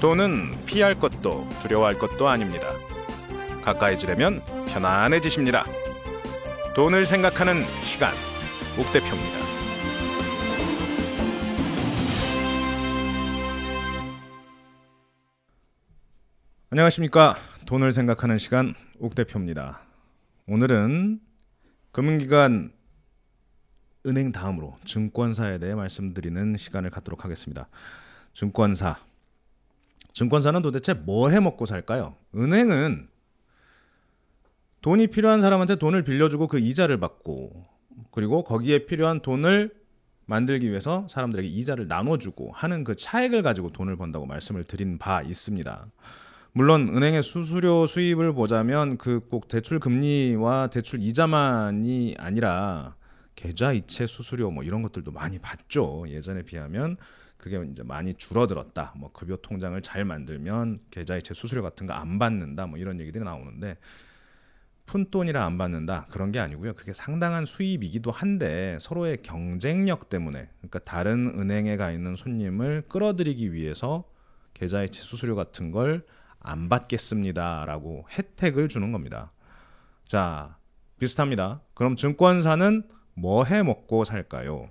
돈은 피할 것도 두려워할 것도 아닙니다. 가까이 지려면 편안해지십니다. 돈을 생각하는 시간, 옥대표입니다. 안녕하십니까. 돈을 생각하는 시간, 옥대표입니다. 오늘은 금융기관 은행 다음으로 증권사에 대해 말씀드리는 시간을 갖도록 하겠습니다. 증권사. 증권사는 도대체 뭐 해 먹고 살까요? 은행은 돈이 필요한 사람한테 돈을 빌려주고 그 이자를 받고 그리고 거기에 필요한 돈을 만들기 위해서 사람들에게 이자를 나눠주고 하는 그 차액을 가지고 돈을 번다고 말씀을 드린 바 있습니다. 물론 은행의 수수료 수입을 보자면 그 꼭 대출 금리와 대출 이자만이 아니라 계좌 이체 수수료 뭐 이런 것들도 많이 받죠. 예전에 비하면 그게 이제 많이 줄어들었다. 뭐 급여 통장을 잘 만들면 계좌 이체 수수료 같은 거 안 받는다. 뭐 이런 얘기들이 나오는데 푼돈이라 안 받는다 그런 게 아니고요. 그게 상당한 수입이기도 한데 서로의 경쟁력 때문에 그러니까 다른 은행에 가 있는 손님을 끌어들이기 위해서 계좌 이체 수수료 같은 걸 안 받겠습니다라고 혜택을 주는 겁니다. 자 비슷합니다. 그럼 증권사는 뭐 해 먹고 살까요?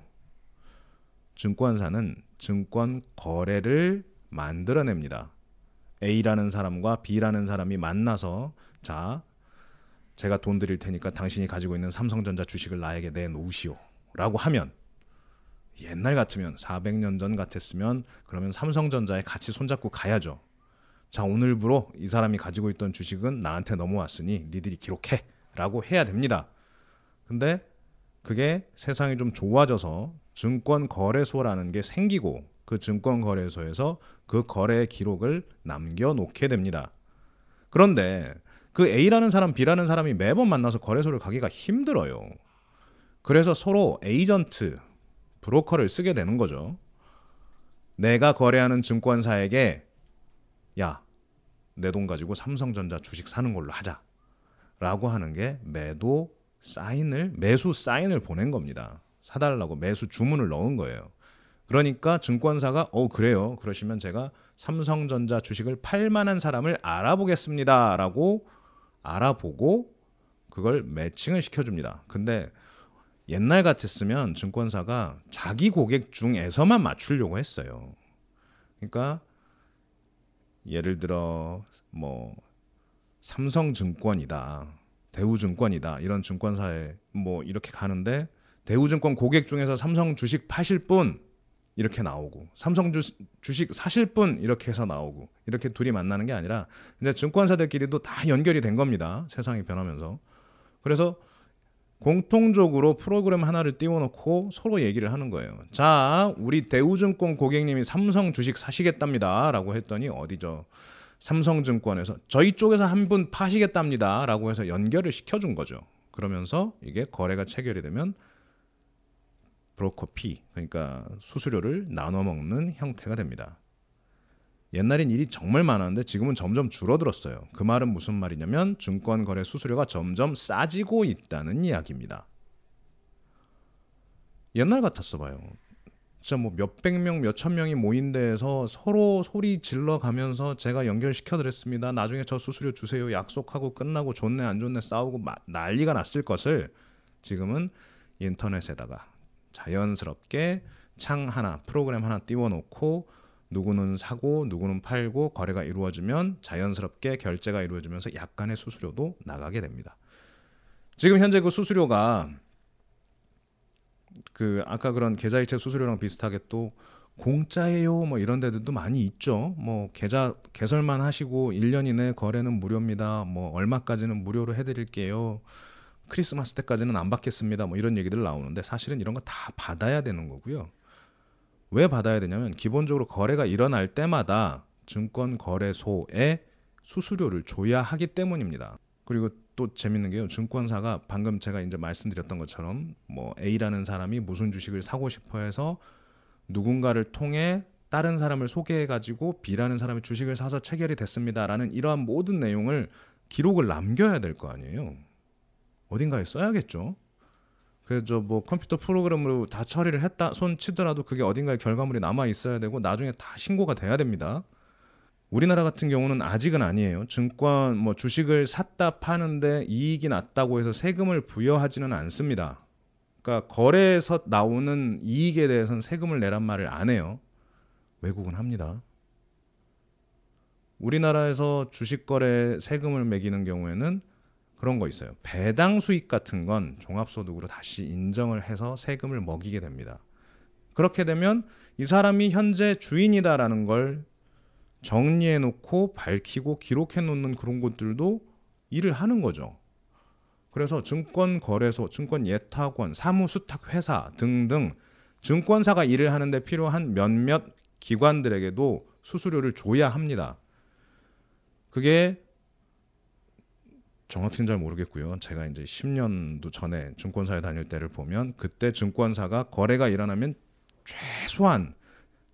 증권사는 증권 거래를 만들어냅니다. A라는 사람과 B라는 사람이 만나서 자 제가 돈 드릴 테니까 당신이 가지고 있는 삼성전자 주식을 나에게 내놓으시오. 라고 하면 옛날 같으면 400년 전 같았으면 그러면 삼성전자에 같이 손잡고 가야죠. 자, 오늘부로 이 사람이 가지고 있던 주식은 나한테 넘어왔으니 니들이 기록해. 라고 해야 됩니다. 근데 그게 세상이 좀 좋아져서 증권 거래소라는 게 생기고 그 증권 거래소에서 그 거래 기록을 남겨 놓게 됩니다. 그런데 그 A라는 사람, B라는 사람이 매번 만나서 거래소를 가기가 힘들어요. 그래서 서로 에이전트, 브로커를 쓰게 되는 거죠. 내가 거래하는 증권사에게 야, 내 돈 가지고 삼성전자 주식 사는 걸로 하자. 라고 하는 게 매도 사인을, 매수 사인을 보낸 겁니다. 사달라고 매수 주문을 넣은 거예요. 그러니까 증권사가 어 그래요. 그러시면 제가 삼성전자 주식을 팔 만한 사람을 알아보겠습니다라고 알아보고 그걸 매칭을 시켜줍니다. 근데 옛날 같았으면 증권사가 자기 고객 중에서만 맞추려고 했어요. 그러니까 예를 들어 뭐 삼성증권이다, 대우증권이다 이런 증권사에 뭐 이렇게 가는데 대우증권 고객 중에서 삼성 주식 파실 분 이렇게 나오고 삼성 주, 주식 사실 분 이렇게 해서 나오고 이렇게 둘이 만나는 게 아니라 이제 증권사들끼리도 다 연결이 된 겁니다. 세상이 변하면서. 그래서 공통적으로 프로그램 하나를 띄워놓고 서로 얘기를 하는 거예요. 자, 우리 대우증권 고객님이 삼성 주식 사시겠답니다. 라고 했더니 어디죠? 삼성증권에서 저희 쪽에서 한 분 파시겠답니다. 라고 해서 연결을 시켜준 거죠. 그러면서 이게 거래가 체결이 되면 브로커 피 그러니까 수수료를 나눠 먹는 형태가 됩니다. 옛날엔 일이 정말 많았는데 지금은 점점 줄어들었어요. 그 말은 무슨 말이냐면 증권 거래 수수료가 점점 싸지고 있다는 이야기입니다. 옛날 같았어 봐요. 진짜 뭐 몇백 명, 몇천 명이 모인 데에서 서로 소리 질러 가면서 제가 연결시켜 드렸습니다. 나중에 저 수수료 주세요. 약속하고 끝나고 좋네 안 좋네 싸우고 난리가 났을 것을 지금은 인터넷에다가 자연스럽게 창 하나, 프로그램 하나 띄워 놓고 누구는 사고 누구는 팔고 거래가 이루어지면 자연스럽게 결제가 이루어지면서 약간의 수수료도 나가게 됩니다. 지금 현재 그 수수료가 그 아까 그런 계좌이체 수수료랑 비슷하게 또 공짜예요 뭐 이런 데들도 많이 있죠. 뭐 계좌 개설만 하시고 1년 이내 거래는 무료입니다. 뭐 얼마까지는 무료로 해 드릴게요. 크리스마스 때까지는 안 받겠습니다. 뭐 이런 얘기들 나오는데 사실은 이런 거 다 받아야 되는 거고요. 왜 받아야 되냐면 기본적으로 거래가 일어날 때마다 증권 거래소에 수수료를 줘야 하기 때문입니다. 그리고 또 재밌는 게요. 증권사가 방금 제가 이제 말씀드렸던 것처럼 뭐 A라는 사람이 무슨 주식을 사고 싶어 해서 누군가를 통해 다른 사람을 소개해 가지고 B라는 사람이 주식을 사서 체결이 됐습니다라는 이러한 모든 내용을 기록을 남겨야 될 거 아니에요. 어딘가에 써야겠죠. 그래서 뭐 컴퓨터 프로그램으로 다 처리를 했다 손 치더라도 그게 어딘가에 결과물이 남아 있어야 되고 나중에 다 신고가 돼야 됩니다. 우리나라 같은 경우는 아직은 아니에요. 증권 뭐 주식을 샀다 파는데 이익이 났다고 해서 세금을 부여하지는 않습니다. 그러니까 거래에서 나오는 이익에 대해서는 세금을 내란 말을 안 해요. 외국은 합니다. 우리나라에서 주식 거래 세금을 매기는 경우에는 그런 거 있어요. 배당 수익 같은 건 종합소득으로 다시 인정을 해서 세금을 먹이게 됩니다. 그렇게 되면 이 사람이 현재 주인이다라는 걸 정리해 놓고 밝히고 기록해 놓는 그런 것들도 일을 하는 거죠. 그래서 증권거래소, 증권예탁원, 사무수탁회사 등등 증권사가 일을 하는데 필요한 몇몇 기관들에게도 수수료를 줘야 합니다. 그게 정확히는 잘 모르겠고요. 제가 이제 10년도 전에 증권사에 다닐 때를 보면 그때 증권사가 거래가 일어나면 최소한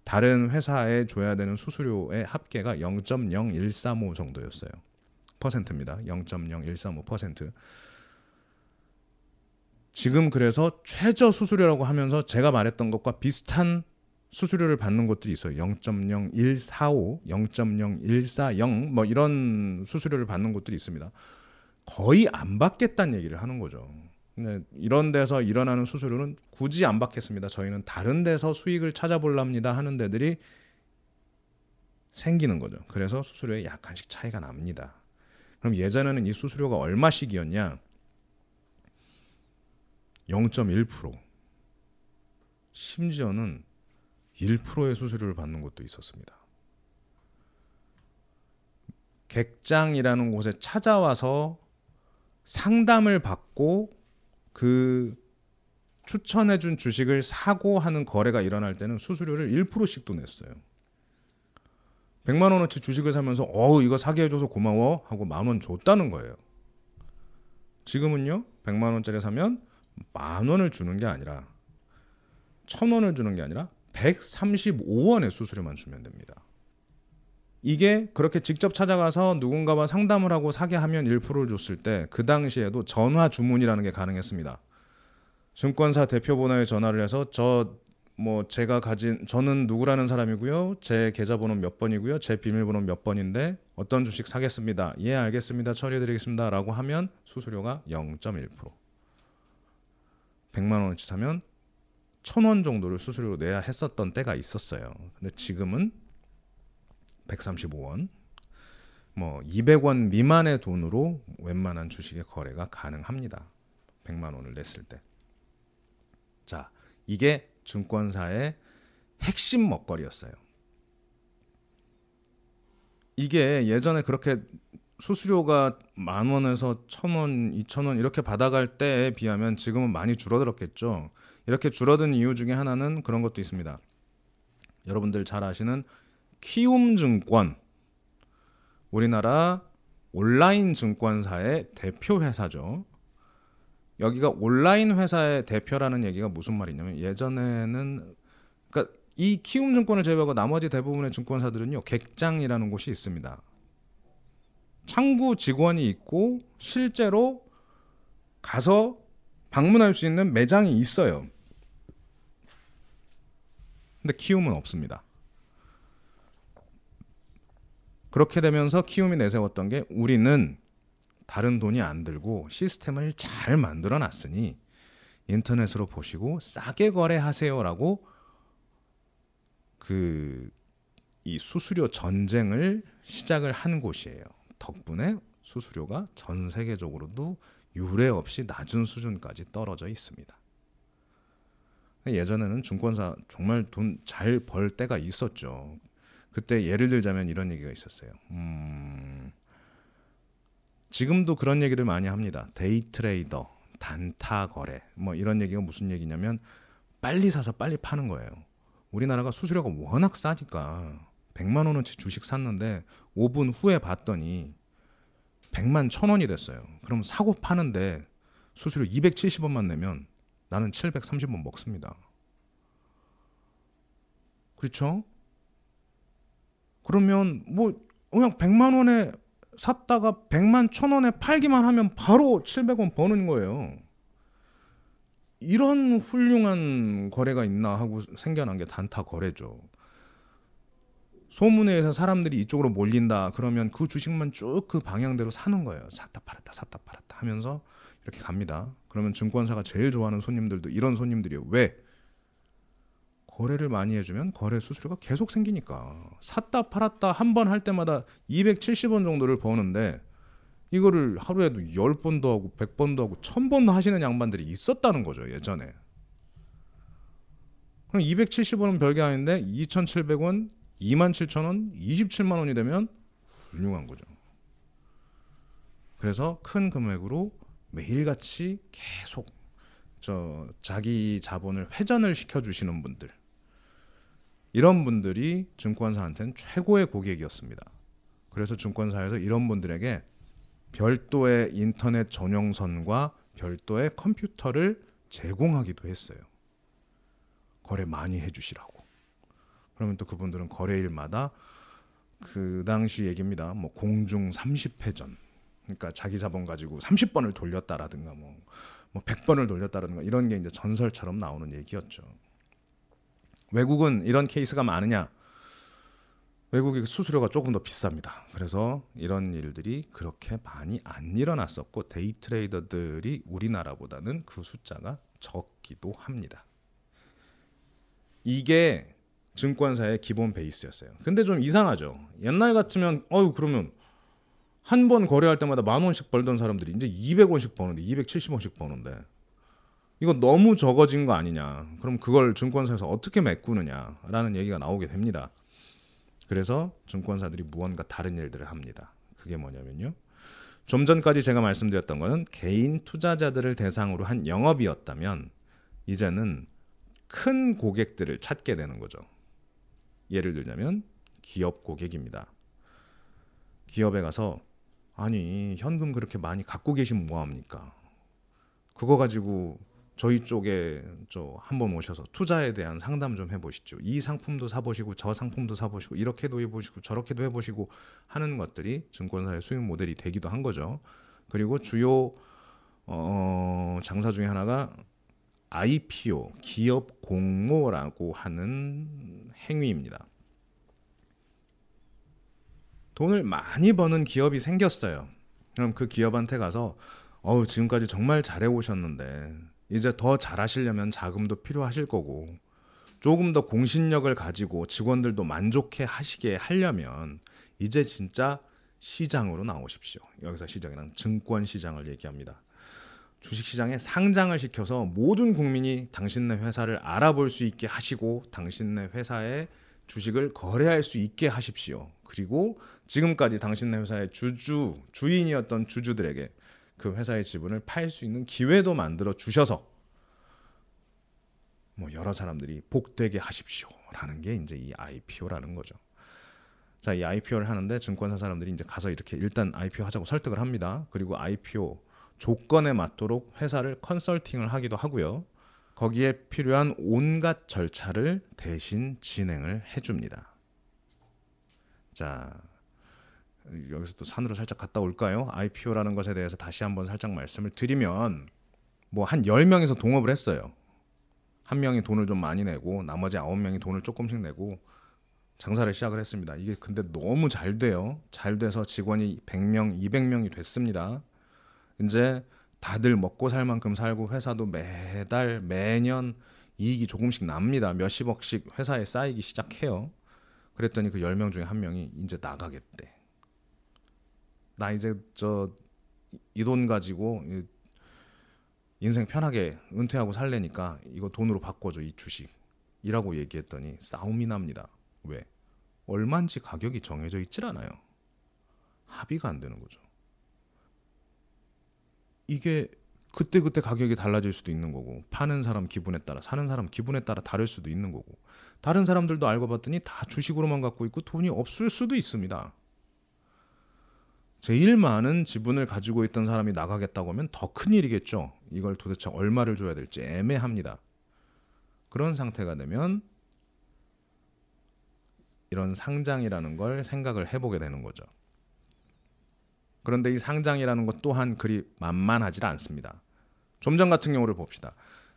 다른 회사에 줘야 되는 수수료의 합계가 0.0135 정도였어요. 퍼센트입니다. 0.0135%. 지금 그래서 최저 수수료라고 하면서 제가 말했던 것과 비슷한 수수료를 받는 곳들이 있어요. 0.0145, 0.0140 뭐 이런 수수료를 받는 곳들이 있습니다. 거의 안 받겠다는 얘기를 하는 거죠. 근데 이런 데서 일어나는 수수료는 굳이 안 받겠습니다. 저희는 다른 데서 수익을 찾아볼랍니다 하는 데들이 생기는 거죠. 그래서 수수료에 약간씩 차이가 납니다. 그럼 예전에는 이 수수료가 얼마씩이었냐? 0.1% 심지어는 1%의 수수료를 받는 곳도 있었습니다. 객장이라는 곳에 찾아와서 상담을 받고 그 추천해준 주식을 사고 하는 거래가 일어날 때는 수수료를 1%씩도 냈어요. 100만 원어치 주식을 사면서 어우 이거 사게 해줘서 고마워 하고 만 원 줬다는 거예요. 지금은요 100만 원짜리 사면 만 원을 주는 게 아니라 천 원을 주는 게 아니라 135원의 수수료만 주면 됩니다. 이게 그렇게 직접 찾아가서 누군가와 상담을 하고 사게 하면 1%를 줬을 때 그 당시에도 전화 주문이라는 게 가능했습니다. 증권사 대표 번호에 전화를 해서 저 뭐 제가 가진 저는 누구라는 사람이고요. 제 계좌번호 몇 번이고요. 제 비밀번호 몇 번인데 어떤 주식 사겠습니다. 예, 알겠습니다. 처리해 드리겠습니다라고 하면 수수료가 0.1%. 100만 원어치 사면 1000원 정도를 수수료로 내야 했었던 때가 있었어요. 근데 지금은 135원, 뭐 200원 미만의 돈으로 웬만한 주식의 거래가 가능합니다. 100만 원을 냈을 때. 자, 이게 증권사의 핵심 먹거리였어요. 이게 예전에 그렇게 수수료가 만 원에서 천 원, 이천 원 이렇게 받아갈 때에 비하면 지금은 많이 줄어들었겠죠. 이렇게 줄어든 이유 중에 하나는 그런 것도 있습니다. 여러분들 잘 아시는 키움증권 우리나라 온라인 증권사의 대표 회사죠. 여기가 온라인 회사의 대표라는 얘기가 무슨 말이냐면 예전에는 그러니까 이 키움증권을 제외하고 나머지 대부분의 증권사들은요 객장이라는 곳이 있습니다. 창구 직원이 있고 실제로 가서 방문할 수 있는 매장이 있어요. 근데 키움은 없습니다. 그렇게 되면서 키움이 내세웠던 게 우리는 다른 돈이 안 들고 시스템을 잘 만들어 놨으니 인터넷으로 보시고 싸게 거래하세요라고 그 이 수수료 전쟁을 시작을 한 곳이에요. 덕분에 수수료가 전 세계적으로도 유례 없이 낮은 수준까지 떨어져 있습니다. 예전에는 증권사 정말 돈 잘 벌 때가 있었죠. 그때 예를 들자면 이런 얘기가 있었어요. 음, 지금도 그런 얘기를 많이 합니다. day trader, 단타 거래, 뭐 이런 얘기가 무슨 얘기냐면 빨리 사서 빨리 파는 거예요. 우리나라가 수수료가 워낙 싸니까 100만 원어치 주식 샀는데 5분 후에 봤더니 100만 천 원이 됐어요. 그럼 사고 파는데 수수료 270원만 내면 나는 730원 먹습니다. 그렇죠? 그러면 뭐 그냥 100만 원에 샀다가 100만 1000원에 팔기만 하면 바로 700원 버는 거예요. 이런 훌륭한 거래가 있나 하고 생겨난 게 단타 거래죠. 소문에 의해서 사람들이 이쪽으로 몰린다. 그러면 그 주식만 쭉 그 방향대로 사는 거예요. 샀다 팔았다 샀다 팔았다 하면서 이렇게 갑니다. 그러면 증권사가 제일 좋아하는 손님들도 이런 손님들이에요. 왜? 거래를 많이 해주면 거래 수수료가 계속 생기니까. 샀다 팔았다 한 번 할 때마다 270원 정도를 버는데 이거를 하루에도 10번도 하고 100번도 하고 1000번도 하시는 양반들이 있었다는 거죠 예전에. 그럼 270원은 별게 아닌데 2,700원, 27,000원, 27만 원이 되면 훌륭한 거죠. 그래서 큰 금액으로 매일같이 계속 저 자기 자본을 회전을 시켜 주시는 분들 이런 분들이 증권사한테는 최고의 고객이었습니다. 그래서 증권사에서 이런 분들에게 별도의 인터넷 전용선과 별도의 컴퓨터를 제공하기도 했어요. 거래 많이 해주시라고. 그러면 또 그분들은 거래일마다 그 당시 얘기입니다. 뭐 공중 30회전. 그러니까 자기 자본 가지고 30번을 돌렸다라든가 뭐, 뭐 100번을 돌렸다라든가 이런 게 이제 전설처럼 나오는 얘기였죠. 외국은 이런 케이스가 많으냐? 외국의 수수료가 조금 더 비쌉니다. 그래서 이런 일들이 그렇게 많이 안 일어났었고 day trader들이 우리나라보다는 그 숫자가 적기도 합니다. 이게 증권사의 기본 베이스였어요. 근데 좀 이상하죠. 옛날 같으면 어유 그러면 한 번 거래할 때마다 만 원씩 벌던 사람들이 이제 200원씩 버는데 270원씩 버는데 이거 너무 적어진 거 아니냐. 그럼 그걸 증권사에서 어떻게 메꾸느냐라는 얘기가 나오게 됩니다. 그래서 증권사들이 무언가 다른 일들을 합니다. 그게 뭐냐면요. 좀 전까지 제가 말씀드렸던 거는 개인 투자자들을 대상으로 한 영업이었다면 이제는 큰 고객들을 찾게 되는 거죠. 예를 들자면 기업 고객입니다. 기업에 가서 아니 현금 그렇게 많이 갖고 계시면 뭐 합니까? 그거 가지고 저희 쪽에 저 한번 오셔서 투자에 대한 상담 좀 해보시죠. 이 상품도 사보시고 저 상품도 사보시고 이렇게도 해보시고 저렇게도 해보시고 하는 것들이 증권사의 수익 모델이 되기도 한 거죠. 그리고 주요 어, 장사 중에 하나가 IPO 기업 공모라고 하는 행위입니다. 돈을 많이 버는 기업이 생겼어요. 그럼 그 기업한테 가서 어우 지금까지 정말 잘해 오셨는데 이제 더 잘하시려면 자금도 필요하실 거고 조금 더 공신력을 가지고 직원들도 만족해 하시게 하려면 이제 진짜 시장으로 나오십시오. 여기서 시장이랑 증권 시장을 얘기합니다. 주식 시장에 상장을 시켜서 모든 국민이 당신네 회사를 알아볼 수 있게 하시고 당신네 회사의 주식을 거래할 수 있게 하십시오. 그리고 지금까지 당신네 회사의 주주 주인이었던 주주들에게 그 회사의 지분을 팔 수 있는 기회도 만들어 주셔서 뭐 여러 사람들이 복되게 하십시오라는 게 이제 이 IPO라는 거죠. 자, 이 IPO를 하는데 증권사 사람들이 이제 가서 이렇게 일단 IPO 하자고 설득을 합니다. 그리고 IPO 조건에 맞도록 회사를 컨설팅을 하기도 하고요. 거기에 필요한 온갖 절차를 대신 진행을 해줍니다. 자, 여기서 또 산으로 살짝 갔다 올까요? IPO라는 것에 대해서 다시 한번 살짝 말씀을 드리면 뭐한 10명에서 동업을 했어요. 한 명이 돈을 좀 많이 내고 나머지 아홉 명이 돈을 조금씩 내고 장사를 시작을 했습니다. 이게 근데 너무 잘 돼요. 잘 돼서 직원이 100명, 200명이 됐습니다. 이제 다들 먹고 살 만큼 살고 회사도 매달 매년 이익이 조금씩 납니다. 몇십억씩 회사에 쌓이기 시작해요. 그랬더니 그 10명 중에 한 명이 이제 나가겠대. 나 이제 저 이 돈 가지고 인생 편하게 은퇴하고 살래니까 이거 돈으로 바꿔줘 이 주식이라고 얘기했더니 싸움이 납니다. 왜? 얼마인지 가격이 정해져 있질 않아요. 합의가 안 되는 거죠. 이게 그때 그때 가격이 달라질 수도 있는 거고 파는 사람 기분에 따라 사는 사람 기분에 따라 다를 수도 있는 거고 다른 사람들도 알고 봤더니 다 주식으로만 갖고 있고 돈이 없을 수도 있습니다. 제일 많은 지분을 가지고 있던 사람이 나가겠다고 하면 더 큰 일이겠죠. 이걸 도대체 얼마를 줘야 될지 애매합니다. 그런 상태가 되면 이런 상장이라는 걸 생각을 해보게 되는 거죠. 그런데 이 상장이라는 것 또한 그리 만만하지 않습니다. 좀 전 같은 경우를 봅시다.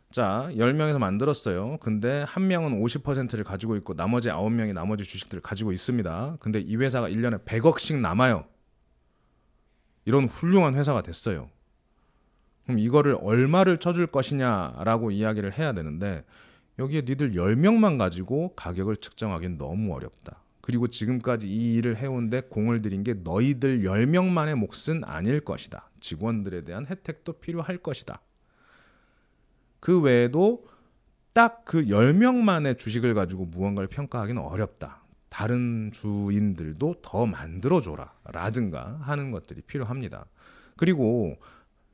자, 10명에서 만들었어요. 근데 한 명은 50%를 가지고 있고 나머지 9명이 나머지 주식들을 가지고 있습니다. 근데 이 회사가 1년에 100억씩 남아요. 이런 훌륭한 회사가 됐어요. 그럼 이거를 얼마를 쳐줄 것이냐라고 이야기를 해야 되는데 여기에 니들 10명만 가지고 가격을 측정하기는 너무 어렵다. 그리고 지금까지 이 일을 해온데 공을 들인 게 너희들 10명만의 몫은 아닐 것이다. 직원들에 대한 혜택도 필요할 것이다. 그 외에도 딱 그 10명만의 주식을 가지고 무언가를 평가하기는 어렵다. 다른 주인들도 더 만들어줘라. 라든가 하는 것들이 필요합니다. 그리고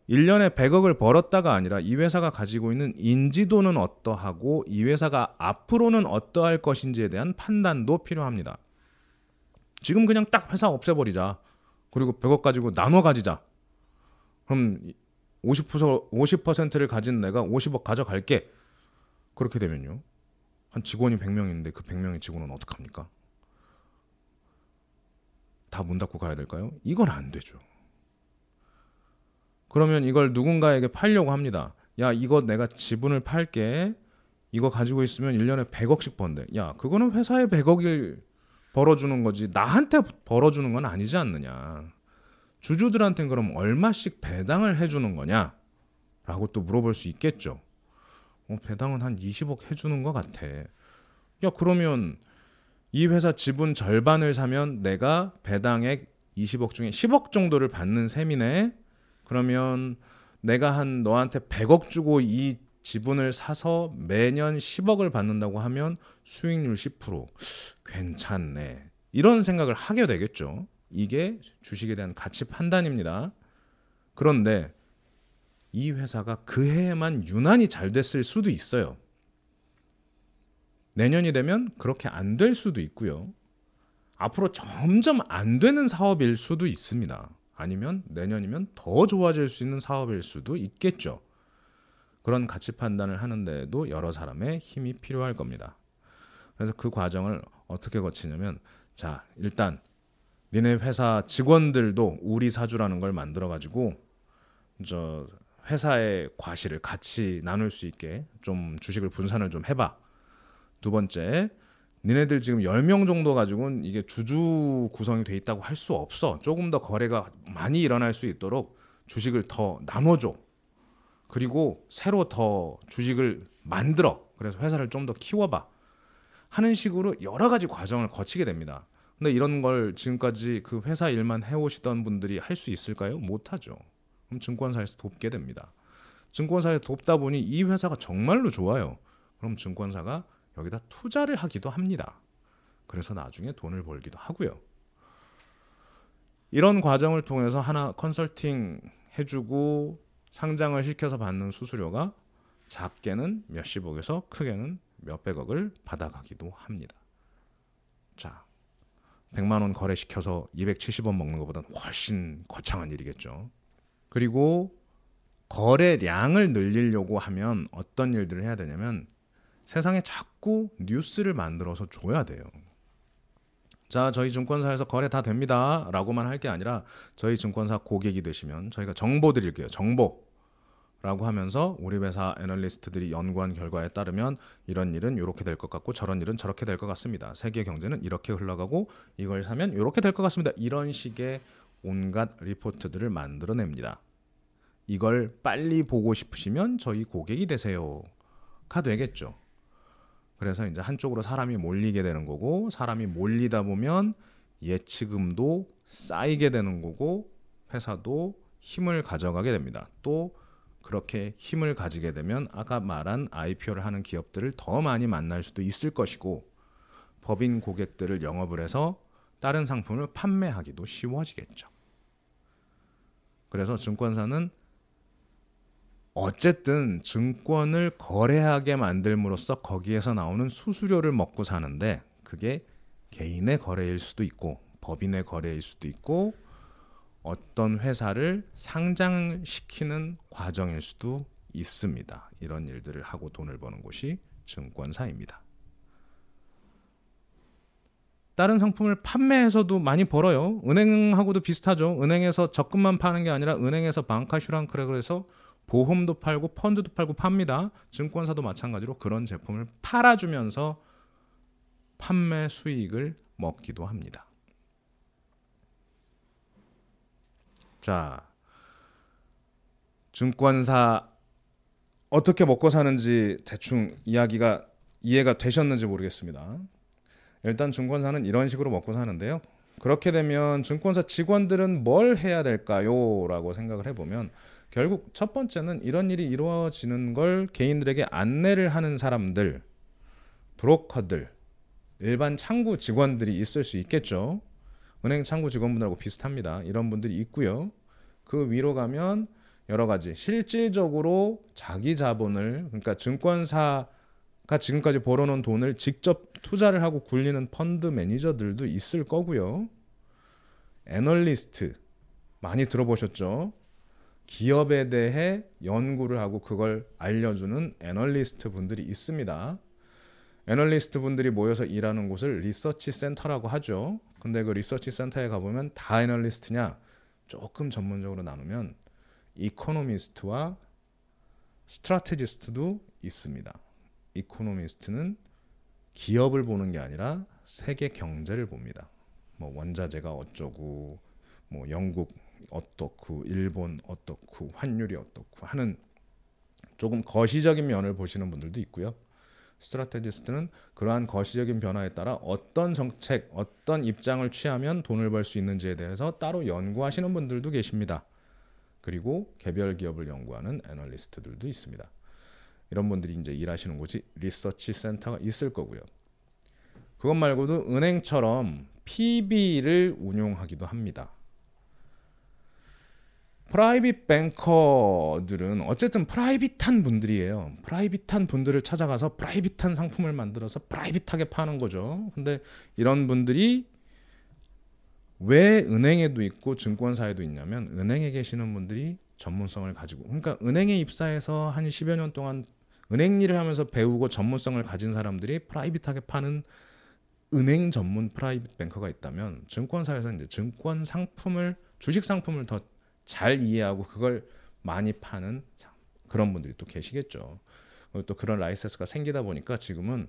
1년에 100억을 벌었다가 아니라 이 회사가 가지고 있는 인지도는 어떠하고 이 회사가 앞으로는 어떠할 것인지에 대한 판단도 필요합니다. 지금 그냥 딱 회사 없애버리자. 그리고 100억 가지고 나눠 가지자. 그럼 50%, 50%를 가진 내가 50억 가져갈게. 그렇게 되면요. 한 직원이 100명인데 그 100명의 직원은 어떡합니까? 다 문 닫고 가야 될까요? 이건 안 되죠. 그러면 이걸 누군가에게 팔려고 합니다. 야, 이거 내가 지분을 팔게. 이거 가지고 있으면 1년에 100억씩 번대. 야, 그거는 회사에 100억을 벌어주는 거지. 나한테 벌어주는 건 아니지 않느냐. 주주들한테는 그럼 얼마씩 배당을 해주는 거냐? 라고 또 물어볼 수 있겠죠. 어, 배당은 한 20억 해주는 것 같아. 야, 그러면 이 회사 지분 절반을 사면 내가 배당액 20억 중에 10억 정도를 받는 셈이네. 그러면 내가 한 너한테 100억 주고 이 지분을 사서 매년 10억을 받는다고 하면 수익률 10% 괜찮네. 이런 생각을 하게 되겠죠. 이게 주식에 대한 가치 판단입니다. 그런데 이 회사가 그 해에만 유난히 잘 됐을 수도 있어요. 내년이 되면 그렇게 안 될 수도 있고요. 앞으로 점점 안 되는 사업일 수도 있습니다. 아니면 내년이면 더 좋아질 수 있는 사업일 수도 있겠죠. 그런 가치 판단을 하는데도 여러 사람의 힘이 필요할 겁니다. 그래서 그 과정을 어떻게 거치냐면 자, 일단 니네 회사 직원들도 우리 사주라는 걸 만들어 가지고 저 회사의 과실을 같이 나눌 수 있게 좀 주식을 분산을 좀 해봐. 두 번째, 니네들 지금 10명 정도 가지고는 이게 주주 구성이 돼 있다고 할 수 없어. 조금 더 거래가 많이 일어날 수 있도록 주식을 더 나눠줘. 그리고 새로 더 주식을 만들어. 그래서 회사를 좀 더 키워봐. 하는 식으로 여러 가지 과정을 거치게 됩니다. 근데 이런 걸 지금까지 그 회사 일만 해오시던 분들이 할 수 있을까요? 못하죠. 그럼 증권사에서 돕게 됩니다. 증권사에서 돕다 보니 이 회사가 정말로 좋아요. 그럼 증권사가 여기다 투자를 하기도 합니다. 그래서 나중에 돈을 벌기도 하고요. 이런 과정을 통해서 하나 컨설팅 해주고 상장을 시켜서 받는 수수료가 작게는 몇십억에서 크게는 몇백억을 받아가기도 합니다. 자, 100만 원 거래시켜서 270원 먹는 것보다는 훨씬 거창한 일이겠죠. 그리고 거래량을 늘리려고 하면 어떤 일들을 해야 되냐면 세상에 자꾸 뉴스를 만들어서 줘야 돼요. 자, 저희 증권사에서 거래 다 됩니다. 라고만 할 게 아니라 저희 증권사 고객이 되시면 저희가 정보 드릴게요. 정보. 라고 하면서 우리 회사 애널리스트들이 연구한 결과에 따르면 이런 일은 이렇게 될 것 같고 저런 일은 저렇게 될 것 같습니다. 세계 경제는 이렇게 흘러가고 이걸 사면 이렇게 될 것 같습니다. 이런 식의 온갖 리포트들을 만들어냅니다. 이걸 빨리 보고 싶으시면 저희 고객이 되세요 가 되겠죠. 그래서 이제 한쪽으로 사람이 몰리게 되는 거고 사람이 몰리다 보면 예치금도 쌓이게 되는 거고 회사도 힘을 가져가게 됩니다. 또 그렇게 힘을 가지게 되면 아까 말한 IPO를 하는 기업들을 더 많이 만날 수도 있을 것이고 법인 고객들을 영업을 해서 다른 상품을 판매하기도 쉬워지겠죠. 그래서 증권사는 어쨌든 증권을 거래하게 만들므로써 거기에서 나오는 수수료를 먹고 사는데 그게 개인의 거래일 수도 있고 법인의 거래일 수도 있고 어떤 회사를 상장시키는 과정일 수도 있습니다. 이런 일들을 하고 돈을 버는 곳이 증권사입니다. 다른 상품을 판매해서도 많이 벌어요. 은행하고도 비슷하죠. 은행에서 적금만 파는 게 아니라 은행에서 방카 슈랑크라 그래서 보험도 팔고 펀드도 팔고 팝니다. 증권사도 마찬가지로 그런 제품을 팔아주면서 판매 수익을 먹기도 합니다. 자, 증권사 어떻게 먹고 사는지 대충 이야기가 이해가 되셨는지 모르겠습니다. 일단 증권사는 이런 식으로 먹고 사는데요. 그렇게 되면 증권사 직원들은 뭘 해야 될까요? 라고 생각을 해보면 결국 첫 번째는 이런 일이 이루어지는 걸 개인들에게 안내를 하는 사람들, 브로커들, 일반 창구 직원들이 있을 수 있겠죠. 은행 창구 직원분들하고 비슷합니다. 이런 분들이 있고요. 그 위로 가면 여러 가지 실질적으로 자기 자본을 그러니까 증권사가 지금까지 벌어놓은 돈을 직접 투자를 하고 굴리는 펀드 매니저들도 있을 거고요. 애널리스트 많이 들어보셨죠? 기업에 대해 연구를 하고 그걸 알려주는 애널리스트 분들이 있습니다. 애널리스트 분들이 모여서 일하는 곳을 리서치 센터라고 하죠. 근데 그 리서치 센터에 가보면 다 애널리스트냐? 조금 전문적으로 나누면 economist와 strategist도 있습니다. economist는 기업을 보는 게 아니라 세계 경제를 봅니다. 뭐 원자재가 어쩌고 뭐 영국 어떻고 일본 어떻고 환율이 어떻고 하는 조금 거시적인 면을 보시는 분들도 있고요. strategist는 그러한 거시적인 변화에 따라 어떤 정책, 어떤 입장을 취하면 돈을 벌 수 있는지에 대해서 따로 연구하시는 분들도 계십니다. 그리고 개별 기업을 연구하는 애널리스트들도 있습니다. 이런 분들이 이제 일하시는 곳이 리서치 센터가 있을 거고요. 그것 말고도 은행처럼 PB를 운용하기도 합니다. private banker들은 어쨌든 private한 분들이에요. private한 분들을 찾아가서 private한 상품을 만들어서 private하게 파는 거죠. 근데 이런 분들이 왜 은행에도 있고 증권사에도 있냐면 은행에 계시는 분들이 전문성을 가지고 그러니까 은행에 입사해서 한 10여 년 동안 은행 일을 하면서 배우고 전문성을 가진 사람들이 private하게 파는 은행 전문 private banker가 있다면 증권사에서 이제 증권 상품을 주식 상품을 더 잘 이해하고 그걸 많이 파는 그런 분들이 또 계시겠죠. 또 그런 라이센스가 생기다 보니까 지금은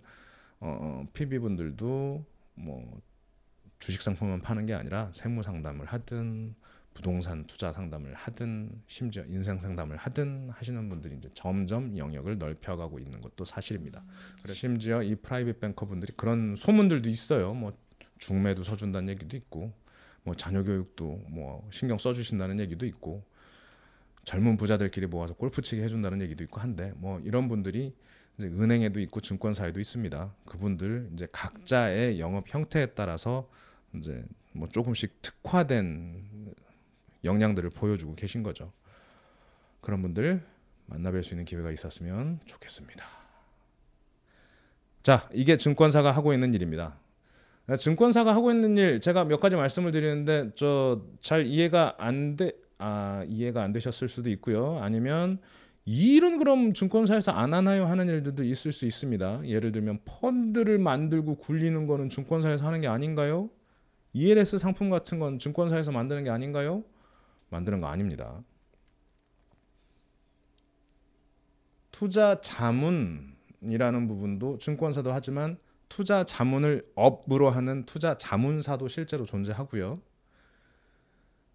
어, PB 분들도 뭐 주식 상품만 파는 게 아니라 세무 상담을 하든 부동산 투자 상담을 하든 심지어 인생 상담을 하든 하시는 분들이 이제 점점 영역을 넓혀가고 있는 것도 사실입니다. 그래서 심지어 이 프라이빗 뱅커 분들이 그런 소문들도 있어요. 뭐 중매도 서준다는 얘기도 있고, 뭐 자녀 교육도 뭐 신경 써주신다는 얘기도 있고, 젊은 부자들끼리 모아서 골프 치게 해준다는 얘기도 있고 한데, 뭐 이런 분들이 이제 은행에도 있고 증권사에도 있습니다. 그분들 이제 각자의 영업 형태에 따라서 이제 뭐 조금씩 특화된 역량들을 보여주고 계신 거죠. 그런 분들 만나뵐 수 있는 기회가 있었으면 좋겠습니다. 자, 이게 증권사가 하고 있는 일입니다. 증권사가 하고 있는 일 제가 몇 가지 말씀을 드리는데 저 잘 이해가 안 돼, 아 이해가 안 되셨을 수도 있고요. 아니면 이 일은 그럼 증권사에서 안 하나요 하는 일들도 있을 수 있습니다. 예를 들면 펀드를 만들고 굴리는 거는 증권사에서 하는 게 아닌가요? ELS 상품 같은 건 증권사에서 만드는 게 아닌가요? 만드는 거 아닙니다. 투자 자문이라는 부분도 증권사도 하지만 투자 자문을 업으로 하는 투자 자문사도 실제로 존재하고요.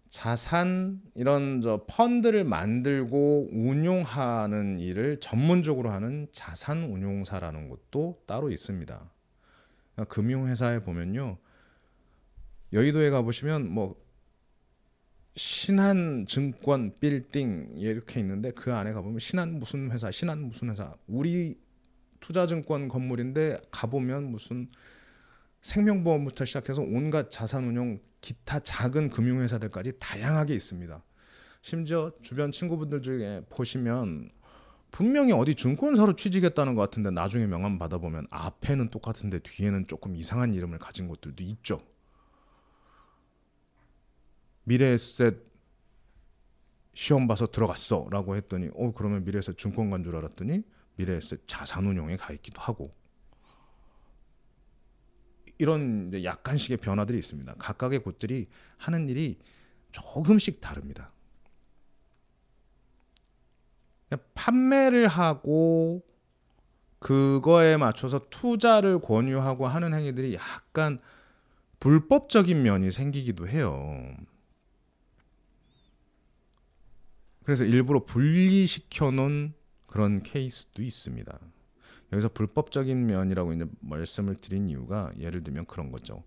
자산 이런 저 펀드를 만들고 운용하는 일을 전문적으로 하는 자산 운용사라는 것도 따로 있습니다. 그러니까 금융회사에 보면요. 여의도에 가보시면 뭐 신한 증권 빌딩 이렇게 있는데 그 안에 가보면 신한 무슨 회사, 신한 무슨 회사, 우리 투자증권 건물인데 가보면 무슨 생명보험부터 시작해서 온갖 자산운용 기타 작은 금융회사들까지 다양하게 있습니다. 심지어 주변 친구분들 중에 보시면 분명히 어디 증권사로 취직했다는 것 같은데 나중에 명함 받아보면 앞에는 똑같은데 뒤에는 조금 이상한 이름을 가진 것들도 있죠. 미래에셋 시험 봐서 들어갔어라고 했더니 어 그러면 미래에셋 증권관 줄 알았더니 미래에셋 자산운용에 가 있기도 하고 이런 약간씩의 변화들이 있습니다. 각각의 곳들이 하는 일이 조금씩 다릅니다. 판매를 하고 그거에 맞춰서 투자를 권유하고 하는 행위들이 약간 불법적인 면이 생기기도 해요. 그래서 일부러 분리시켜 놓은 그런 케이스도 있습니다. 여기서 불법적인 면이라고 이제 말씀을 드린 이유가 예를 들면 그런 거죠.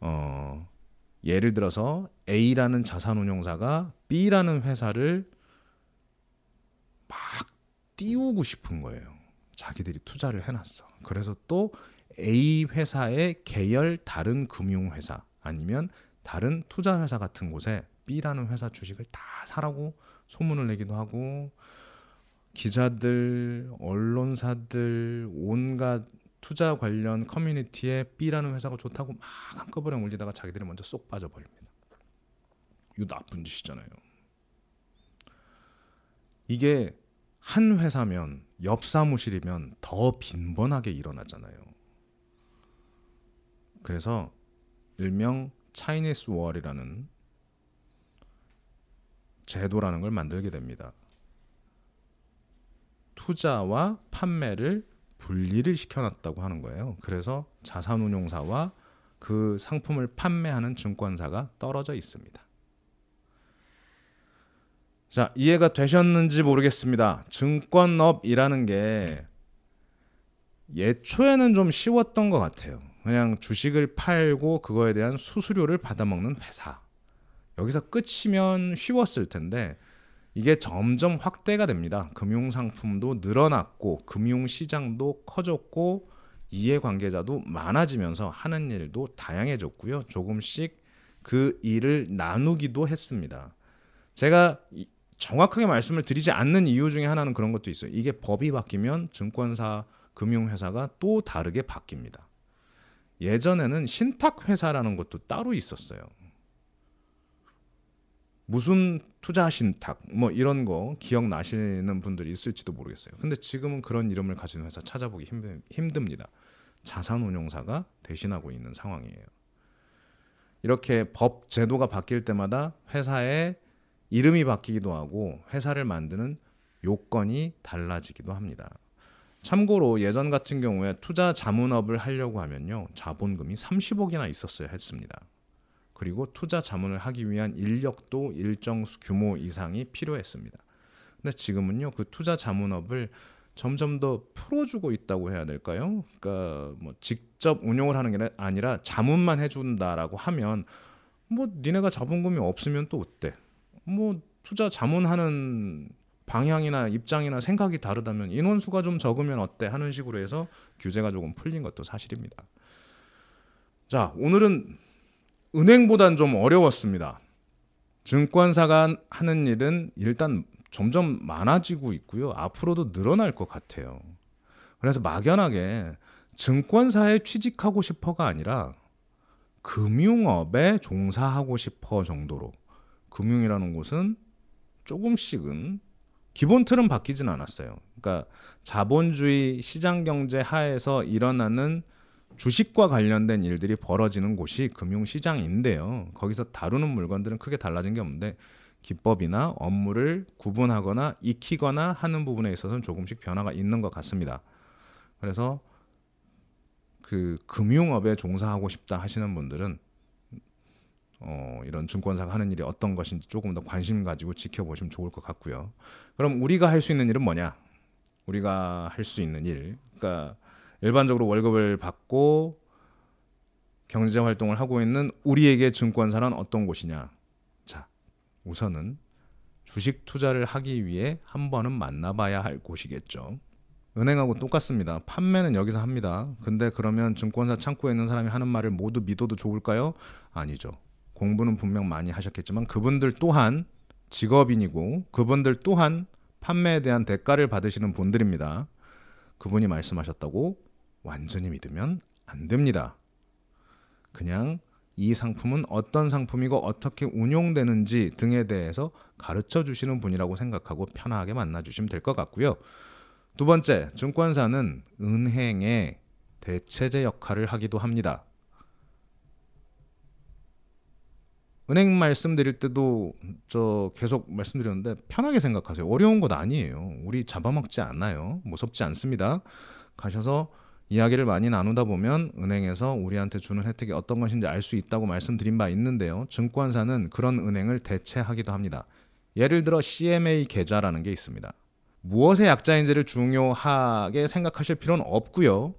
어, 예를 들어서 A라는 자산운용사가 B라는 회사를 막 띄우고 싶은 거예요. 자기들이 투자를 해놨어. 그래서 또 A 회사의 계열 다른 금융회사 아니면 다른 투자회사 같은 곳에 B라는 회사 주식을 다 사라고 소문을 내기도 하고 기자들, 언론사들, 온갖 투자 관련 커뮤니티에 B라는 회사가 좋다고 막 한꺼번에 올리다가 자기들이 먼저 쏙 빠져버립니다. 이거 나쁜 짓이잖아요. 이게 한 회사면 옆 사무실이면 더 빈번하게 일어나잖아요. 그래서 일명 차이니스 월이라는 제도라는 걸 만들게 됩니다. 투자와 판매를 분리를 시켜놨다고 하는 거예요. 그래서 자산운용사와 그 상품을 판매하는 증권사가 떨어져 있습니다. 자, 이해가 되셨는지 모르겠습니다. 증권업이라는 게 예초에는 좀 쉬웠던 것 같아요. 그냥 주식을 팔고 그거에 대한 수수료를 받아먹는 회사. 여기서 끝이면 쉬웠을 텐데 이게 점점 확대가 됩니다. 금융 상품도 늘어났고 금융 시장도 커졌고 이해 관계자도 많아지면서 하는 일도 다양해졌고요. 조금씩 그 일을 나누기도 했습니다. 제가 정확하게 말씀을 드리지 않는 이유 중에 하나는 그런 것도 있어요. 이게 법이 바뀌면 증권사, 금융회사가 또 다르게 바뀝니다. 예전에는 신탁회사라는 것도 따로 있었어요. 무슨 투자 신탁 뭐 이런 거 기억나시는 분들이 있을지도 모르겠어요. 근데 지금은 그런 이름을 가진 회사 찾아보기 힘, 힘듭니다. 자산운용사가 대신하고 있는 상황이에요. 이렇게 법 제도가 바뀔 때마다 회사의 이름이 바뀌기도 하고 회사를 만드는 요건이 달라지기도 합니다. 참고로 예전 같은 경우에 투자 자문업을 하려고 하면요. 자본금이 30억이나 있었어야 했습니다. 그리고 투자 자문을 하기 위한 인력도 일정 규모 이상이 필요했습니다. 근데 지금은요. 그 투자 자문업을 점점 더 풀어주고 있다고 해야 될까요? 그러니까 뭐 직접 운용을 하는 게 아니라 자문만 해준다라고 하면 뭐 니네가 자본금이 없으면 또 어때? 뭐 투자 자문하는 방향이나 입장이나 생각이 다르다면 인원수가 좀 적으면 어때 하는 식으로 해서 규제가 조금 풀린 것도 사실입니다. 자, 오늘은 은행보단 좀 어려웠습니다. 증권사가 하는 일은 일단 점점 많아지고 있고요. 앞으로도 늘어날 것 같아요. 그래서 막연하게 증권사에 취직하고 싶어가 아니라 금융업에 종사하고 싶어 정도로 금융이라는 곳은 조금씩은 기본 틀은 바뀌진 않았어요. 그러니까 자본주의 시장 경제 하에서 일어나는 주식과 관련된 일들이 벌어지는 곳이 금융시장인데요. 거기서 다루는 물건들은 크게 달라진 게 없는데 기법이나 업무를 구분하거나 익히거나 하는 부분에 있어서는 조금씩 변화가 있는 것 같습니다. 그래서 그 금융업에 종사하고 싶다 하시는 분들은 어, 이런 증권사가 하는 일이 어떤 것인지 조금 더 관심 가지고 지켜보시면 좋을 것 같고요. 그럼 우리가 할 수 있는 일은 뭐냐? 우리가 할 수 있는 일, 그러니까 일반적으로 월급을 받고 경제 활동을 하고 있는 우리에게 증권사는 어떤 곳이냐? 자, 우선은 주식 투자를 하기 위해 한 번은 만나봐야 할 곳이겠죠. 은행하고 똑같습니다. 판매는 여기서 합니다. 근데 그러면 증권사 창구에 있는 사람이 하는 말을 모두 믿어도 좋을까요? 아니죠. 공부는 분명 많이 하셨겠지만 그분들 또한 직업인이고 그분들 또한 판매에 대한 대가를 받으시는 분들입니다. 그분이 말씀하셨다고 완전히 믿으면 안 됩니다. 그냥 이 상품은 어떤 상품이고 어떻게 운용되는지 등에 대해서 가르쳐 주시는 분이라고 생각하고 편하게 만나 주시면 될 것 같고요. 두 번째, 증권사는 은행의 대체제 역할을 하기도 합니다. 은행 말씀드릴 때도 저 계속 말씀드렸는데 편하게 생각하세요. 어려운 것 아니에요. 우리 잡아먹지 않아요. 무섭지 않습니다. 가셔서 이야기를 많이 나누다 보면 은행에서 우리한테 주는 혜택이 어떤 것인지 알 수 있다고 말씀드린 바 있는데요. 증권사는 그런 은행을 대체하기도 합니다. 예를 들어 CMA 계좌라는 게 있습니다. 무엇의 약자인지를 중요하게 생각하실 필요는 없고요.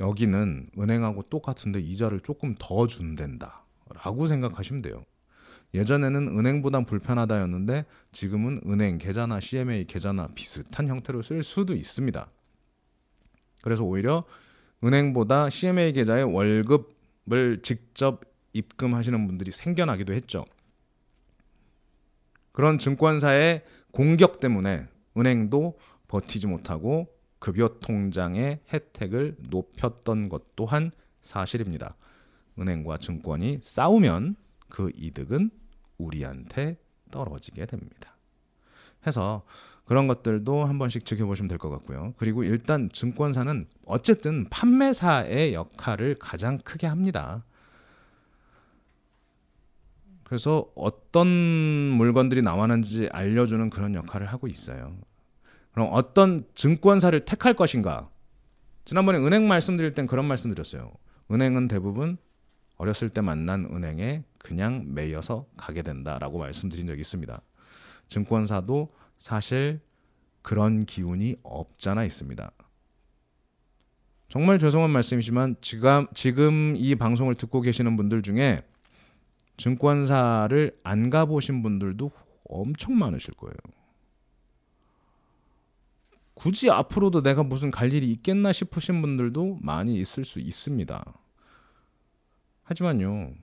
여기는 은행하고 똑같은데 이자를 조금 더 준댄다. 라고 생각하시면 돼요. 예전에는 은행보단 불편하다였는데 지금은 은행 계좌나 CMA 계좌나 비슷한 형태로 쓸 수도 있습니다. 그래서 오히려 은행보다 CMA 계좌에 월급을 직접 입금하시는 분들이 생겨나기도 했죠. 그런 증권사의 공격 때문에 은행도 버티지 못하고 급여 통장의 혜택을 높였던 것 또한 사실입니다. 은행과 증권이 싸우면 그 이득은 우리한테 떨어지게 됩니다. 해서 그런 것들도 한 번씩 지켜보시면 될 것 같고요. 그리고 일단 증권사는 어쨌든 판매사의 역할을 가장 크게 합니다. 그래서 어떤 물건들이 나왔는지 알려주는 그런 역할을 하고 있어요. 그럼 어떤 증권사를 택할 것인가? 지난번에 은행 말씀드릴 땐 그런 말씀드렸어요. 은행은 대부분 어렸을 때 만난 은행에 그냥 매여서 가게 된다라고 말씀드린 적이 있습니다. 증권사도 사실 그런 기운이 없잖아 있습니다. 정말 죄송한 말씀이지만 지금 지금 이 방송을 듣고 계시는 분들 중에 증권사를 안 가보신 분들도 엄청 많으실 거예요. 굳이 앞으로도 내가 무슨 갈 일이 있겠나 싶으신 분들도 많이 있을 수 있습니다. 하지만요,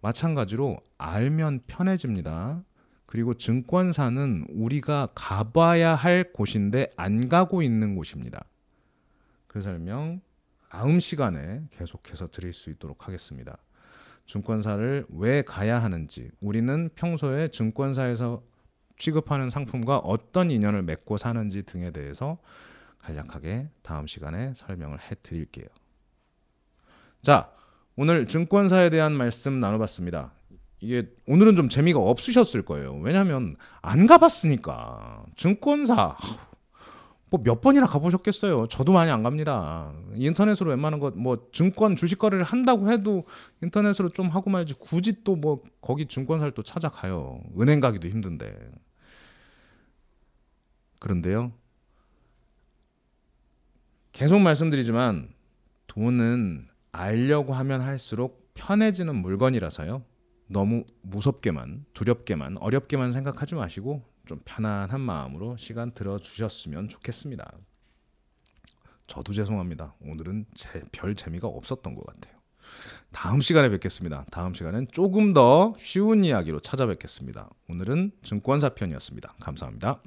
마찬가지로 알면 편해집니다. 그리고 증권사는 우리가 가봐야 할 곳인데 안 가고 있는 곳입니다. 그 설명 다음 시간에 계속해서 드릴 수 있도록 하겠습니다. 증권사를 왜 가야 하는지, 우리는 평소에 증권사에서 취급하는 상품과 어떤 인연을 맺고 사는지 등에 대해서 간략하게 다음 시간에 설명을 해 드릴게요. 자, 오늘 증권사에 대한 말씀 나눠봤습니다. 이게 오늘은 좀 재미가 없으셨을 거예요. 왜냐하면 안 가봤으니까 증권사 뭐 몇 번이나 가보셨겠어요. 저도 많이 안 갑니다. 인터넷으로 웬만한 것 뭐 증권 주식 거래를 한다고 해도 인터넷으로 좀 하고 말지 굳이 또 뭐 거기 증권사를 또 찾아가요. 은행 가기도 힘든데. 그런데요. 계속 말씀드리지만 돈은 알려고 하면 할수록 편해지는 물건이라서요. 너무 무섭게만, 두렵게만, 어렵게만 생각하지 마시고 좀 편안한 마음으로 시간 들어 주셨으면 좋겠습니다. 저도 죄송합니다. 오늘은 제, 별 재미가 없었던 것 같아요. 다음 시간에 뵙겠습니다. 다음 시간엔 조금 더 쉬운 이야기로 찾아뵙겠습니다. 오늘은 증권사 편이었습니다. 감사합니다.